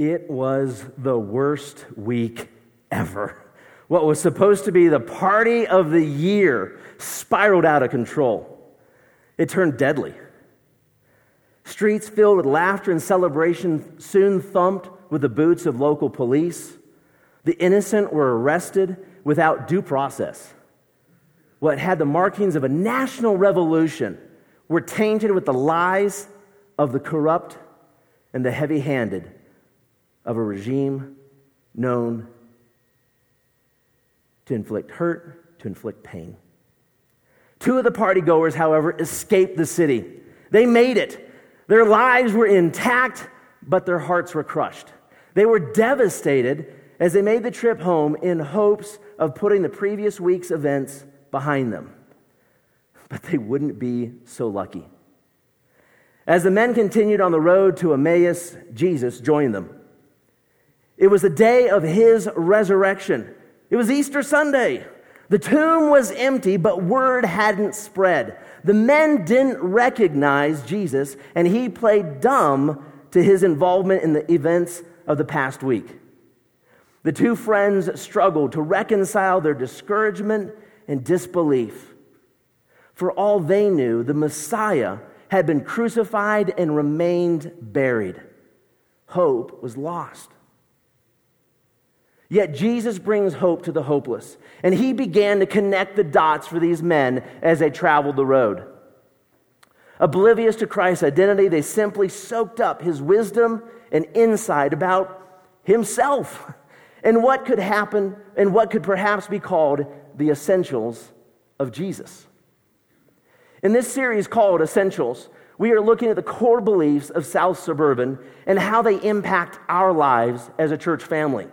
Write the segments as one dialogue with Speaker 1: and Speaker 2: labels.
Speaker 1: It was the worst week ever. What was supposed to be the party of the year spiraled out of control. It turned deadly. Streets filled with laughter and celebration soon thumped with the boots of local police. The innocent were arrested without due process. What had the markings of a national revolution were tainted with the lies of the corrupt and the heavy handed of a regime known to inflict hurt, to inflict pain. Two of the partygoers, however, escaped the city. They made it. Their lives were intact, but their hearts were crushed. They were devastated as they made the trip home in hopes of putting the previous week's events behind them. But they wouldn't be so lucky. As the men continued on the road to Emmaus, Jesus joined them. It was the day of his resurrection. It was Easter Sunday. The tomb was empty, but word hadn't spread. The men didn't recognize Jesus, and he played dumb to his involvement in the events of the past week. The two friends struggled to reconcile their discouragement and disbelief. For all they knew, the Messiah had been crucified and remained buried. Hope was lost. Yet Jesus brings hope to the hopeless, and he began to connect the dots for these men as they traveled the road. Oblivious to Christ's identity, they simply soaked up his wisdom and insight about himself and what could happen and what could perhaps be called the essentials of Jesus. In this series called Essentials, we are looking at the core beliefs of South Suburban and how they impact our lives as a church family.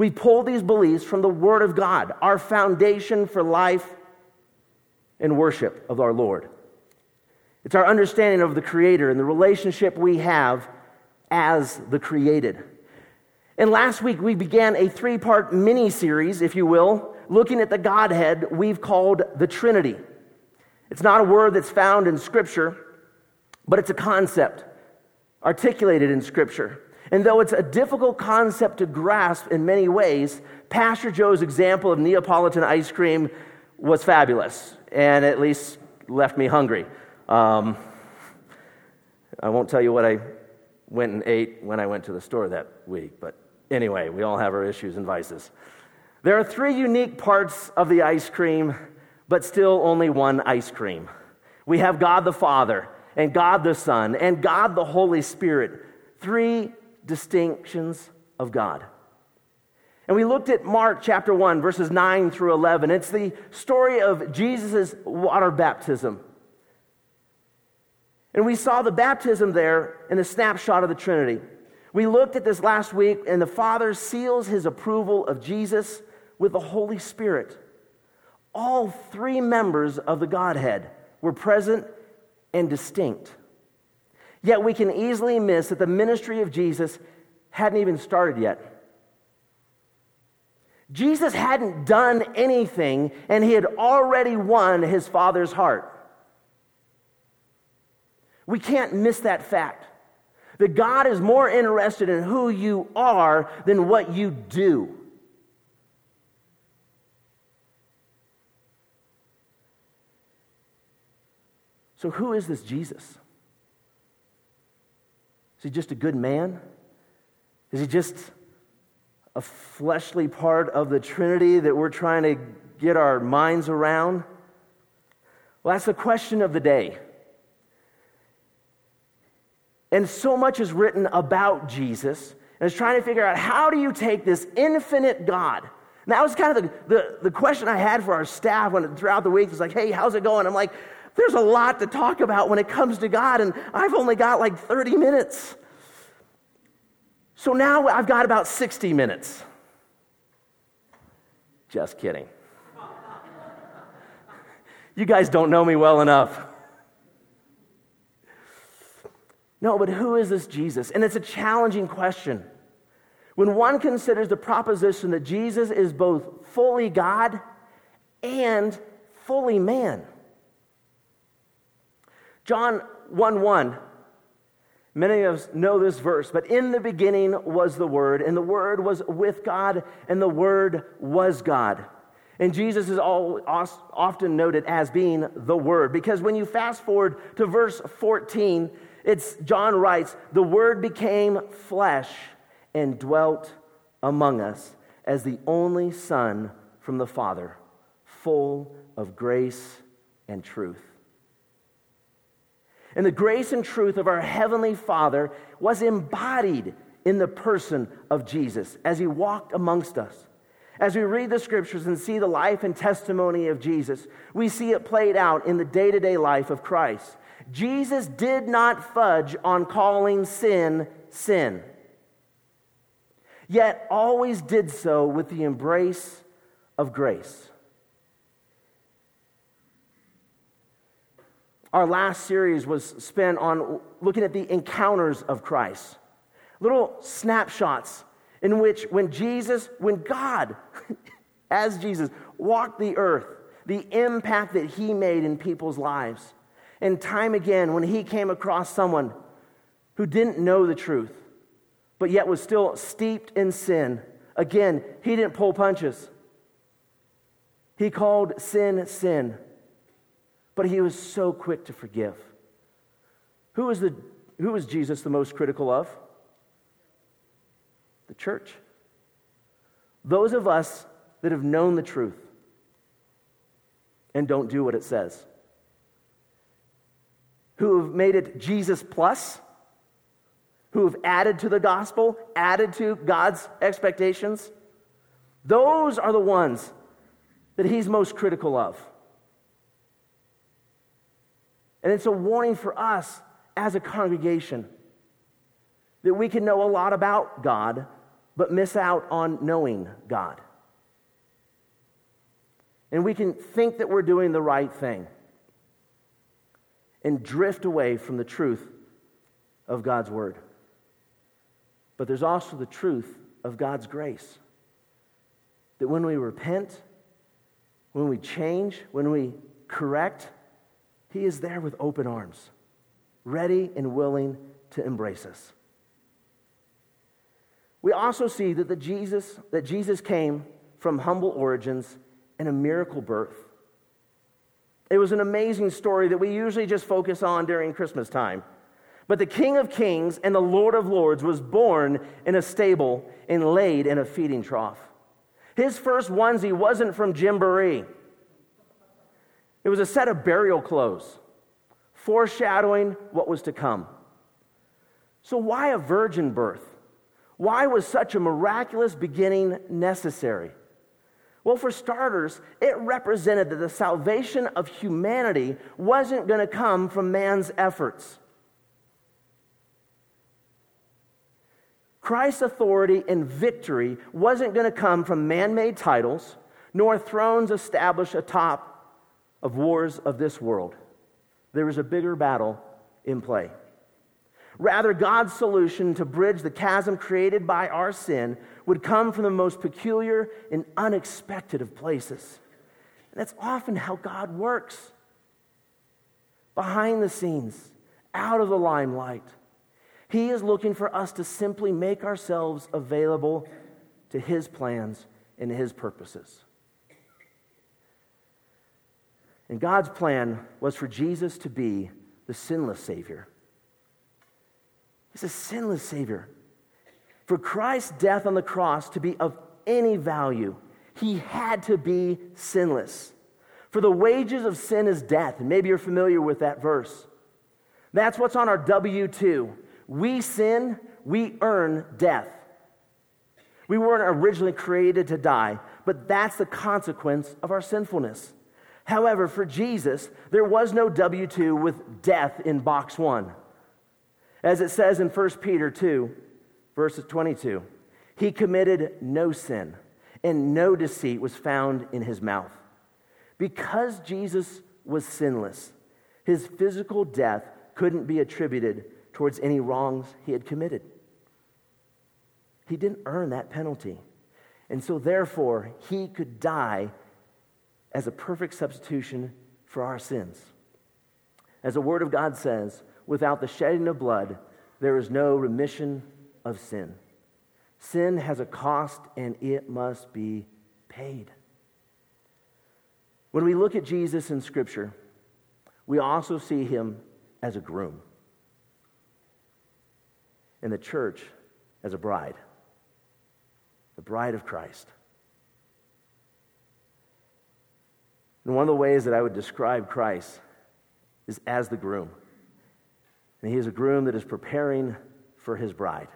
Speaker 1: We pull these beliefs from the Word of God, our foundation for life and worship of our Lord. It's our understanding of the Creator and the relationship we have as the created. And last week we began a three part mini series, if you will, looking at the Godhead we've called the Trinity. It's not a word that's found in Scripture, but it's a concept articulated in Scripture. And though it's a difficult concept to grasp in many ways, Pastor Joe's example of Neapolitan ice cream was fabulous and at least left me hungry. Um, I won't tell you what I went and ate when I went to the store that week, but anyway, we all have our issues and vices. There are three unique parts of the ice cream, but still only one ice cream. We have God the Father, and God the Son, and God the Holy Spirit. Three distinctions of God. And we looked at Mark chapter 1, verses 9 through 11. It's the story of Jesus' water baptism. And we saw the baptism there in the snapshot of the Trinity. We looked at this last week, and the Father seals his approval of Jesus with the Holy Spirit. All three members of the Godhead were present and distinct. Yet we can easily miss that the ministry of Jesus hadn't even started yet. Jesus hadn't done anything, and he had already won his Father's heart. We can't miss that fact that God is more interested in who you are than what you do. So, who is this Jesus? Is he just a good man? Is he just a fleshly part of the Trinity that we're trying to get our minds around? Well, that's the question of the day. And so much is written about Jesus, and it's trying to figure out how do you take this infinite God? And that was kind of the, the, the question I had for our staff when, throughout the week. It was like, hey, how's it going? I'm like, there's a lot to talk about when it comes to God, and I've only got like 30 minutes. So now I've got about 60 minutes. Just kidding. You guys don't know me well enough. No, but who is this Jesus? And it's a challenging question. When one considers the proposition that Jesus is both fully God and fully man. John 1 1 Many of us know this verse, but in the beginning was the Word, and the Word was with God, and the Word was God. And Jesus is all, often noted as being the Word, because when you fast forward to verse 14, it's John writes, The Word became flesh and dwelt among us as the only Son from the Father, full of grace and truth. And the grace and truth of our Heavenly Father was embodied in the person of Jesus as He walked amongst us. As we read the scriptures and see the life and testimony of Jesus, we see it played out in the day to day life of Christ. Jesus did not fudge on calling sin sin, yet always did so with the embrace of grace. Our last series was spent on looking at the encounters of Christ, little snapshots in which, when Jesus, when God, as Jesus, walked the earth, the impact that he made in people's lives. And time again, when he came across someone who didn't know the truth, but yet was still steeped in sin, again, he didn't pull punches. He called sin sin but he was so quick to forgive. Who was, the, who was Jesus the most critical of? The church. Those of us that have known the truth and don't do what it says. Who have made it Jesus plus, who have added to the gospel, added to God's expectations. Those are the ones that he's most critical of. And it's a warning for us as a congregation that we can know a lot about God, but miss out on knowing God. And we can think that we're doing the right thing and drift away from the truth of God's word. But there's also the truth of God's grace. That when we repent, when we change, when we correct, he is there with open arms, ready and willing to embrace us. We also see that, the Jesus, that Jesus came from humble origins and a miracle birth. It was an amazing story that we usually just focus on during Christmas time. But the King of Kings and the Lord of Lords was born in a stable and laid in a feeding trough. His first onesie wasn't from Gymboree. It was a set of burial clothes, foreshadowing what was to come. So, why a virgin birth? Why was such a miraculous beginning necessary? Well, for starters, it represented that the salvation of humanity wasn't going to come from man's efforts. Christ's authority and victory wasn't going to come from man made titles, nor thrones established atop of wars of this world. There is a bigger battle in play. Rather, God's solution to bridge the chasm created by our sin would come from the most peculiar and unexpected of places. And that's often how God works behind the scenes, out of the limelight. He is looking for us to simply make ourselves available to His plans and His purposes. And God's plan was for Jesus to be the sinless Savior. He's a sinless Savior. For Christ's death on the cross to be of any value, he had to be sinless. For the wages of sin is death. And maybe you're familiar with that verse. That's what's on our W 2. We sin, we earn death. We weren't originally created to die, but that's the consequence of our sinfulness. However, for Jesus, there was no W 2 with death in box one. As it says in 1 Peter 2, verses 22, he committed no sin, and no deceit was found in his mouth. Because Jesus was sinless, his physical death couldn't be attributed towards any wrongs he had committed. He didn't earn that penalty. And so, therefore, he could die as a perfect substitution for our sins. As the Word of God says, without the shedding of blood, there is no remission of sin. Sin has a cost and it must be paid. When we look at Jesus in Scripture, we also see him as a groom, and the church as a bride, the bride of Christ. And one of the ways that I would describe Christ is as the groom. And he is a groom that is preparing for his bride.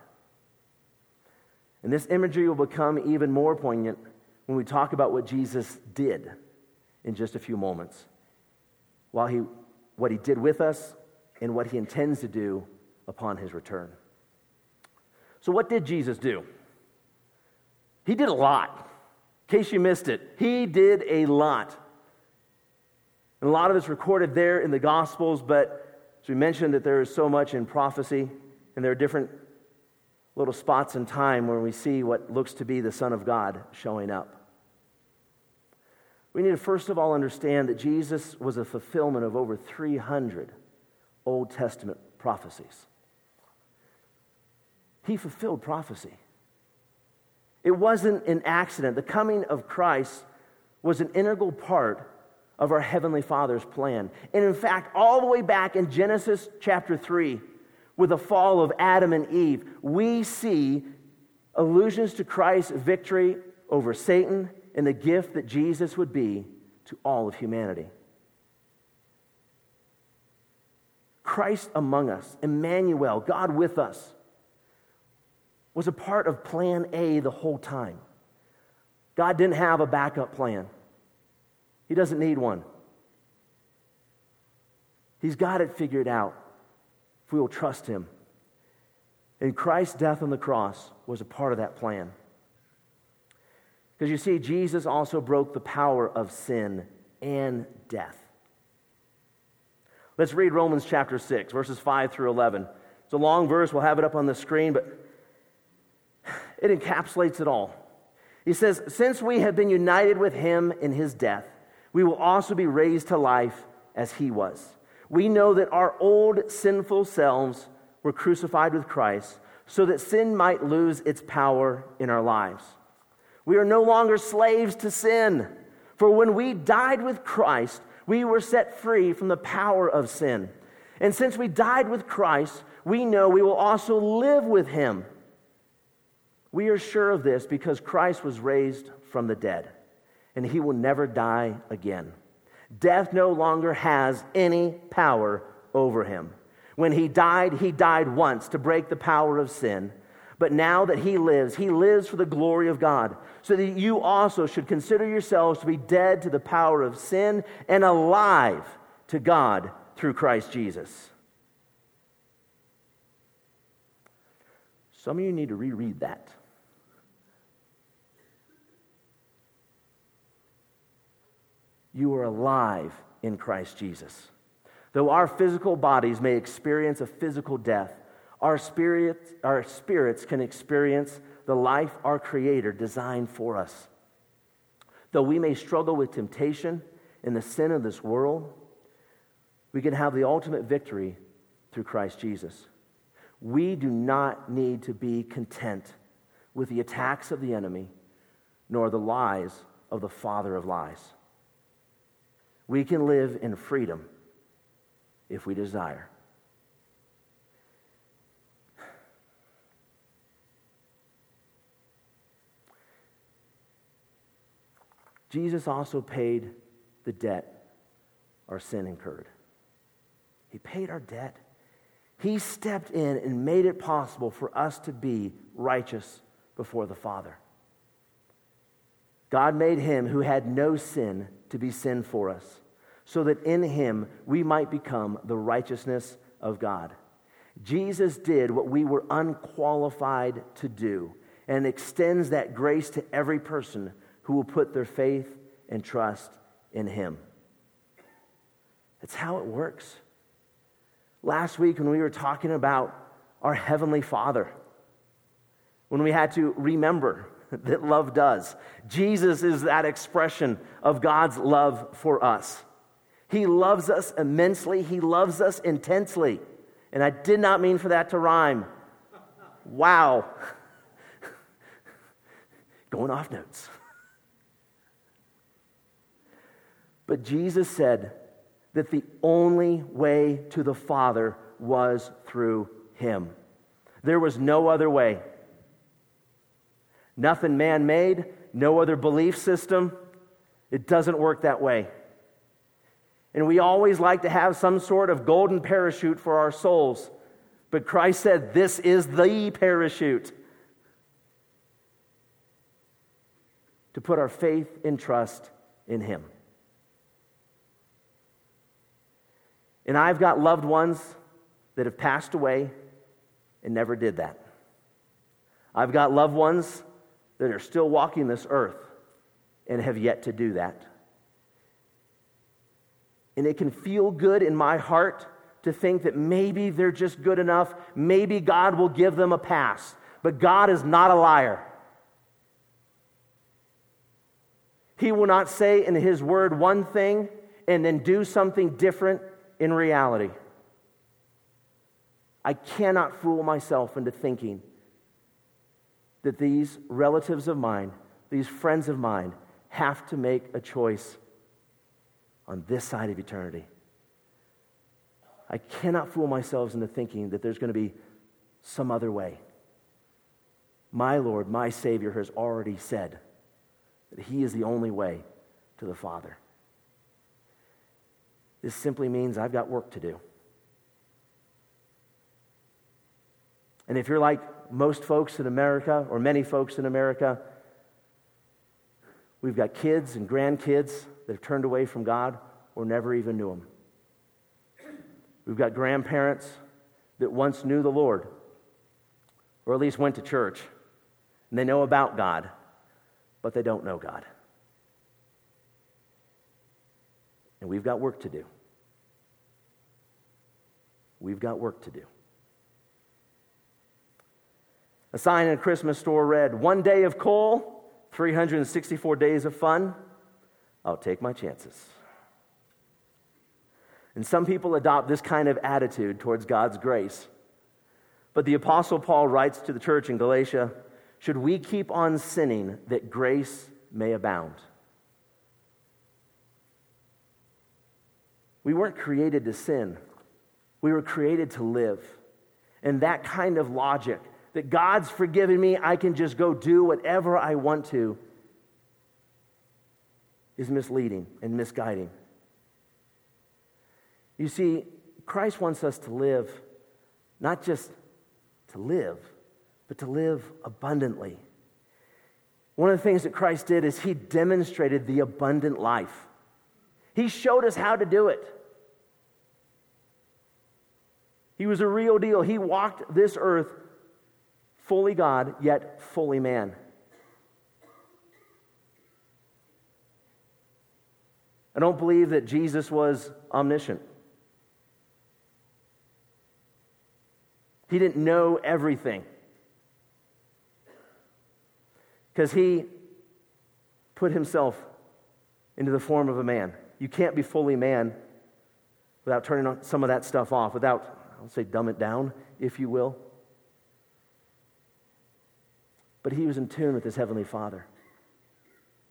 Speaker 1: And this imagery will become even more poignant when we talk about what Jesus did in just a few moments. While he, what he did with us and what he intends to do upon his return. So, what did Jesus do? He did a lot. In case you missed it, he did a lot. And a lot of it's recorded there in the Gospels, but as we mentioned, that there is so much in prophecy, and there are different little spots in time where we see what looks to be the Son of God showing up. We need to first of all understand that Jesus was a fulfillment of over 300 Old Testament prophecies. He fulfilled prophecy. It wasn't an accident. The coming of Christ was an integral part of our Heavenly Father's plan. And in fact, all the way back in Genesis chapter 3, with the fall of Adam and Eve, we see allusions to Christ's victory over Satan and the gift that Jesus would be to all of humanity. Christ among us, Emmanuel, God with us, was a part of plan A the whole time. God didn't have a backup plan. He doesn't need one. He's got it figured out if we will trust Him. And Christ's death on the cross was a part of that plan. Because you see, Jesus also broke the power of sin and death. Let's read Romans chapter 6, verses 5 through 11. It's a long verse, we'll have it up on the screen, but it encapsulates it all. He says, Since we have been united with him in his death, we will also be raised to life as he was. We know that our old sinful selves were crucified with Christ so that sin might lose its power in our lives. We are no longer slaves to sin, for when we died with Christ, we were set free from the power of sin. And since we died with Christ, we know we will also live with him. We are sure of this because Christ was raised from the dead and he will never die again. Death no longer has any power over him. When he died, he died once to break the power of sin. But now that he lives, he lives for the glory of God, so that you also should consider yourselves to be dead to the power of sin and alive to God through Christ Jesus. Some of you need to reread that. You are alive in Christ Jesus. Though our physical bodies may experience a physical death, our, spirits, our spirits can experience the life our Creator designed for us. Though we may struggle with temptation and the sin of this world, we can have the ultimate victory through Christ Jesus. We do not need to be content with the attacks of the enemy nor the lies of the father of lies. We can live in freedom if we desire. Jesus also paid the debt our sin incurred. He paid our debt. He stepped in and made it possible for us to be righteous before the Father. God made him who had no sin to be sin for us, so that in him we might become the righteousness of God. Jesus did what we were unqualified to do and extends that grace to every person who will put their faith and trust in him. That's how it works. Last week, when we were talking about our Heavenly Father, when we had to remember that love does. Jesus is that expression of God's love for us. He loves us immensely, He loves us intensely, And I did not mean for that to rhyme. Wow. Going off notes. But Jesus said that the only way to the Father was through him. There was no other way. Nothing man made, no other belief system. It doesn't work that way. And we always like to have some sort of golden parachute for our souls. But Christ said, This is the parachute. To put our faith and trust in Him. And I've got loved ones that have passed away and never did that. I've got loved ones that are still walking this earth and have yet to do that. And it can feel good in my heart to think that maybe they're just good enough. Maybe God will give them a pass. But God is not a liar. He will not say in His word one thing and then do something different in reality. I cannot fool myself into thinking that these relatives of mine, these friends of mine, have to make a choice on this side of eternity. I cannot fool myself into thinking that there's going to be some other way. My Lord, my Savior, has already said that He is the only way to the Father. This simply means I've got work to do. And if you're like most folks in America, or many folks in America, we've got kids and grandkids that have turned away from God or never even knew Him. We've got grandparents that once knew the Lord, or at least went to church, and they know about God, but they don't know God. And we've got work to do. We've got work to do. A sign in a Christmas store read, One day of coal, 364 days of fun. I'll take my chances. And some people adopt this kind of attitude towards God's grace. But the Apostle Paul writes to the church in Galatia Should we keep on sinning that grace may abound? We weren't created to sin, we were created to live. And that kind of logic that God's forgiven me, I can just go do whatever I want to, is misleading and misguiding. You see, Christ wants us to live, not just to live, but to live abundantly. One of the things that Christ did is he demonstrated the abundant life. He showed us how to do it. He was a real deal. He walked this earth fully God, yet fully man. I don't believe that Jesus was omniscient. He didn't know everything. Because he put himself into the form of a man. You can't be fully man without turning some of that stuff off, without, I'll say, dumb it down, if you will but he was in tune with his heavenly Father.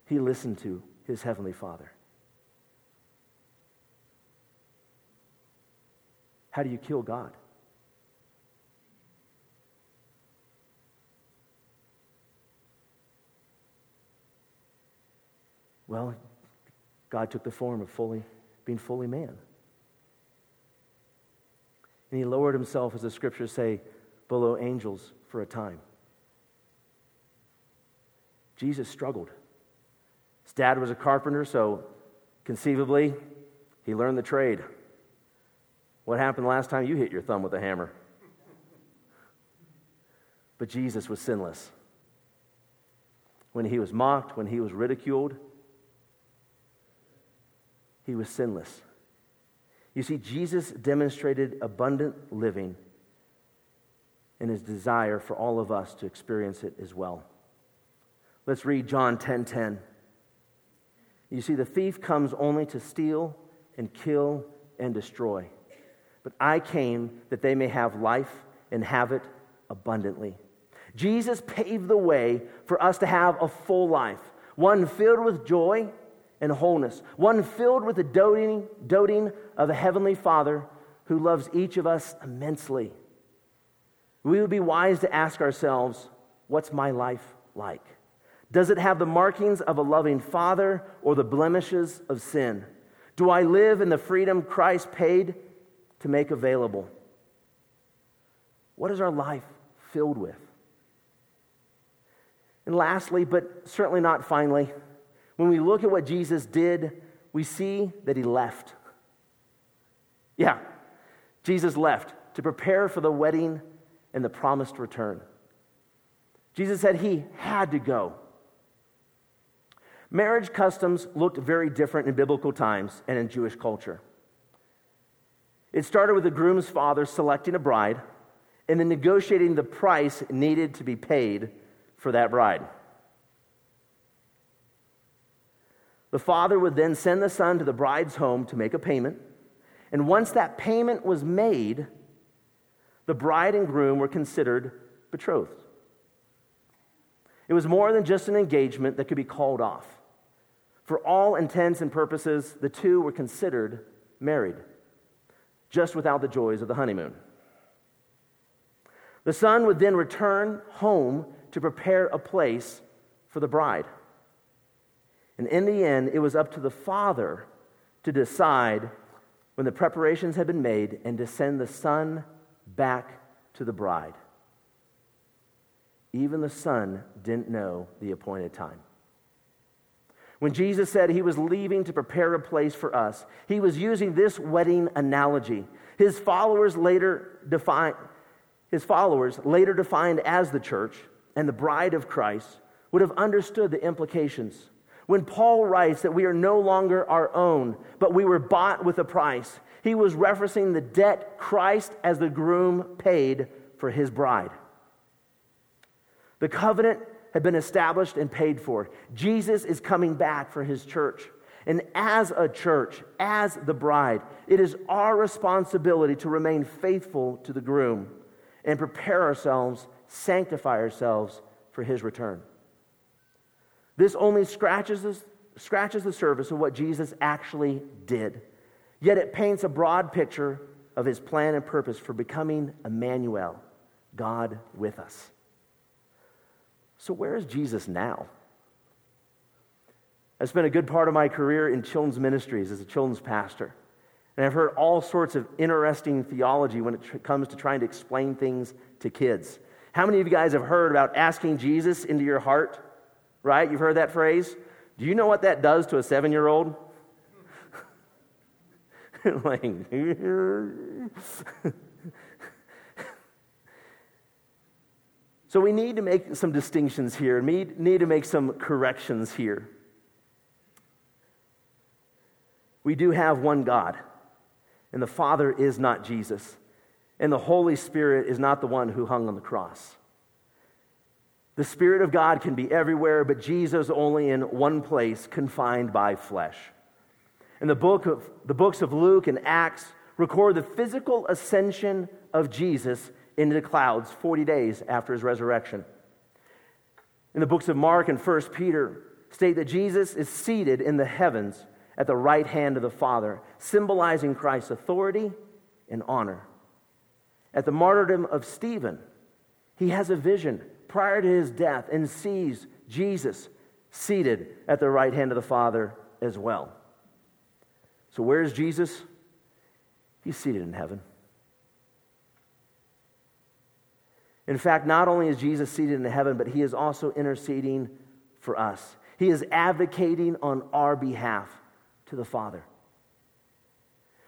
Speaker 1: He listened to his heavenly Father. How do you kill God? Well, God took the form of fully being fully man. And he lowered himself, as the scriptures say, below angels for a time. Jesus struggled. His dad was a carpenter, so conceivably, he learned the trade. What happened last time you hit your thumb with a hammer? But Jesus was sinless. When he was mocked, when he was ridiculed, he was sinless. You see, Jesus demonstrated abundant living and his desire for all of us to experience it as well. Let's read John 10:10. 10, 10. You see, the thief comes only to steal and kill and destroy. but I came that they may have life and have it abundantly. Jesus paved the way for us to have a full life, one filled with joy and wholeness, one filled with the doting, doting of a heavenly Father who loves each of us immensely. We would be wise to ask ourselves, what's my life like? Does it have the markings of a loving Father or the blemishes of sin? Do I live in the freedom Christ paid to make available? What is our life filled with? And lastly, but certainly not finally, when we look at what Jesus did, we see that he left. Yeah, Jesus left to prepare for the wedding and the promised return. Jesus said he had to go. Marriage customs looked very different in biblical times and in Jewish culture. It started with the groom's father selecting a bride and then negotiating the price needed to be paid for that bride. The father would then send the son to the bride's home to make a payment. And once that payment was made, the bride and groom were considered betrothed. It was more than just an engagement that could be called off. For all intents and purposes, the two were considered married, just without the joys of the honeymoon. The son would then return home to prepare a place for the bride. And in the end, it was up to the father to decide when the preparations had been made and to send the son back to the bride. Even the son didn't know the appointed time. When Jesus said he was leaving to prepare a place for us, he was using this wedding analogy. His followers later defined, his followers, later defined as the church and the bride of Christ, would have understood the implications. When Paul writes that we are no longer our own, but we were bought with a price, he was referencing the debt Christ as the groom paid for his bride. The covenant had been established and paid for. Jesus is coming back for his church. And as a church, as the bride, it is our responsibility to remain faithful to the groom and prepare ourselves, sanctify ourselves for his return. This only scratches the, scratches the surface of what Jesus actually did. Yet it paints a broad picture of his plan and purpose for becoming Emmanuel, God with us. So, where is Jesus now? I spent a good part of my career in children's ministries as a children's pastor. And I've heard all sorts of interesting theology when it tr- comes to trying to explain things to kids. How many of you guys have heard about asking Jesus into your heart? Right? You've heard that phrase? Do you know what that does to a seven year old? like, So we need to make some distinctions here, and we need to make some corrections here. We do have one God, and the Father is not Jesus, and the Holy Spirit is not the one who hung on the cross. The Spirit of God can be everywhere, but Jesus only in one place, confined by flesh. And the, book of, the books of Luke and Acts record the physical ascension of Jesus into the clouds 40 days after his resurrection. In the books of Mark and 1 Peter state that Jesus is seated in the heavens at the right hand of the Father, symbolizing Christ's authority and honor. At the martyrdom of Stephen, he has a vision prior to his death and sees Jesus seated at the right hand of the Father as well. So, where is Jesus? He's seated in heaven. In fact, not only is Jesus seated in heaven, but he is also interceding for us. He is advocating on our behalf to the Father.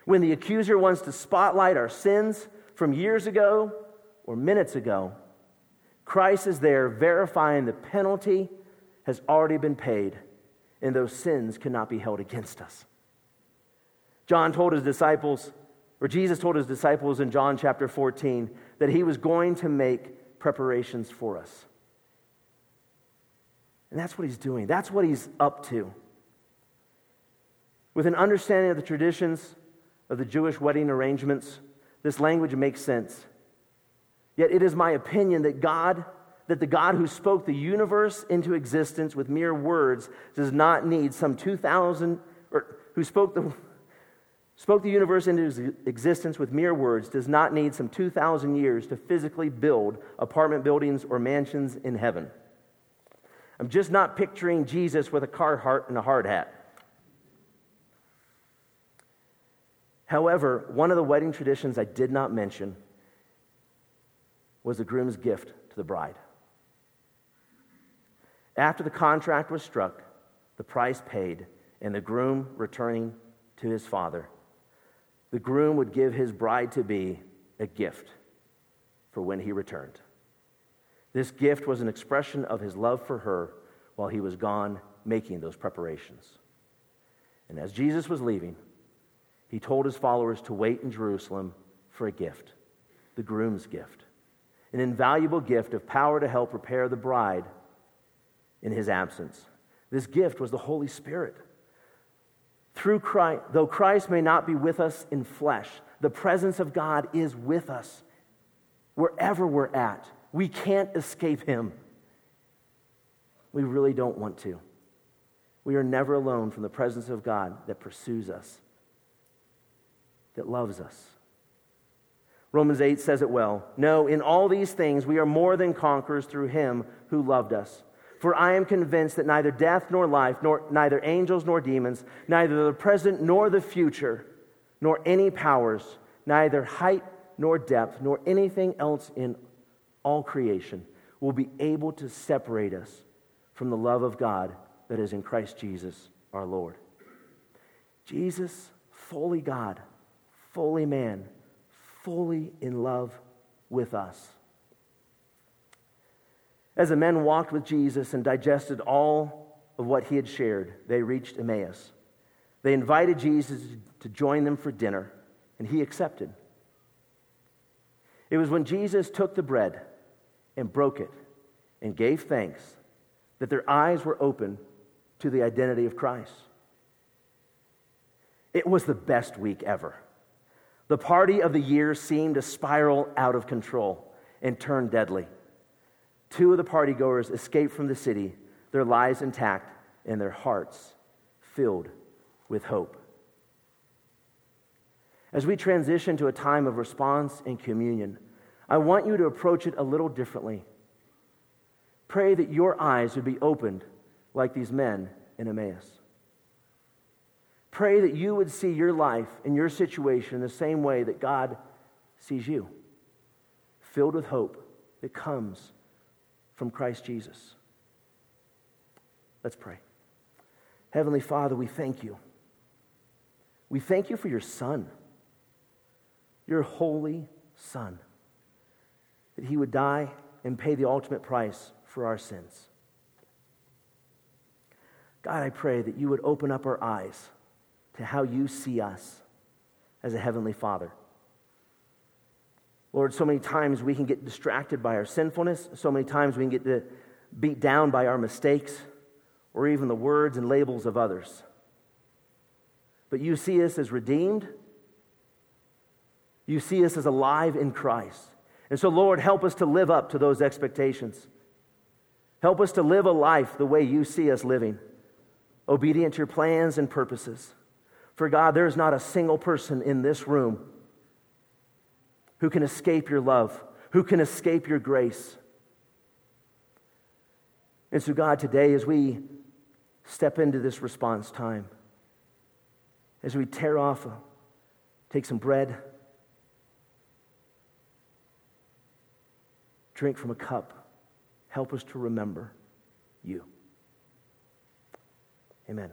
Speaker 1: When the accuser wants to spotlight our sins from years ago or minutes ago, Christ is there verifying the penalty has already been paid and those sins cannot be held against us. John told his disciples, or Jesus told his disciples in John chapter 14, that he was going to make preparations for us. And that's what he's doing, that's what he's up to. With an understanding of the traditions of the Jewish wedding arrangements, this language makes sense. Yet it is my opinion that God, that the God who spoke the universe into existence with mere words does not need some 2,000, or who spoke the, spoke the universe into existence with mere words does not need some 2,000 years to physically build apartment buildings or mansions in heaven. I'm just not picturing Jesus with a Carhartt and a hard hat. However, one of the wedding traditions I did not mention was the groom's gift to the bride. After the contract was struck, the price paid, and the groom returning to his father, the groom would give his bride to be a gift for when he returned. This gift was an expression of his love for her while he was gone making those preparations. And as Jesus was leaving, he told his followers to wait in Jerusalem for a gift, the groom's gift an invaluable gift of power to help prepare the bride in his absence. This gift was the Holy Spirit. Through Christ, though Christ may not be with us in flesh, the presence of God is with us wherever we're at. We can't escape him. We really don't want to. We are never alone from the presence of God that pursues us, that loves us. Romans 8 says it well. No, in all these things we are more than conquerors through him who loved us. For I am convinced that neither death nor life, nor neither angels nor demons, neither the present nor the future, nor any powers, neither height nor depth, nor anything else in all creation will be able to separate us from the love of God that is in Christ Jesus our Lord. Jesus, fully God, fully man, fully in love with us. As the men walked with Jesus and digested all of what he had shared, they reached Emmaus. They invited Jesus to join them for dinner, and he accepted. It was when Jesus took the bread and broke it and gave thanks that their eyes were open to the identity of Christ. It was the best week ever. The party of the year seemed to spiral out of control and turn deadly. Two of the partygoers escaped from the city, their lives intact and their hearts filled with hope. As we transition to a time of response and communion, I want you to approach it a little differently. Pray that your eyes would be opened like these men in Emmaus. Pray that you would see your life and your situation in the same way that God sees you, filled with hope that comes from Christ Jesus. Let's pray. Heavenly Father, we thank you. We thank you for your Son, your holy Son, that he would die and pay the ultimate price for our sins. God, I pray that you would open up our eyes to how you see us as a heavenly Father. Lord, so many times we can get distracted by our sinfulness. So many times we can get beat down by our mistakes or even the words and labels of others. But you see us as redeemed. You see us as alive in Christ. And so, Lord, help us to live up to those expectations. Help us to live a life the way you see us living, obedient to your plans and purposes. For God, there is not a single person in this room who can escape your love, who can escape your grace. And so, God, today, as we step into this response time, as we tear off, uh, take some bread, drink from a cup, help us to remember you. Amen.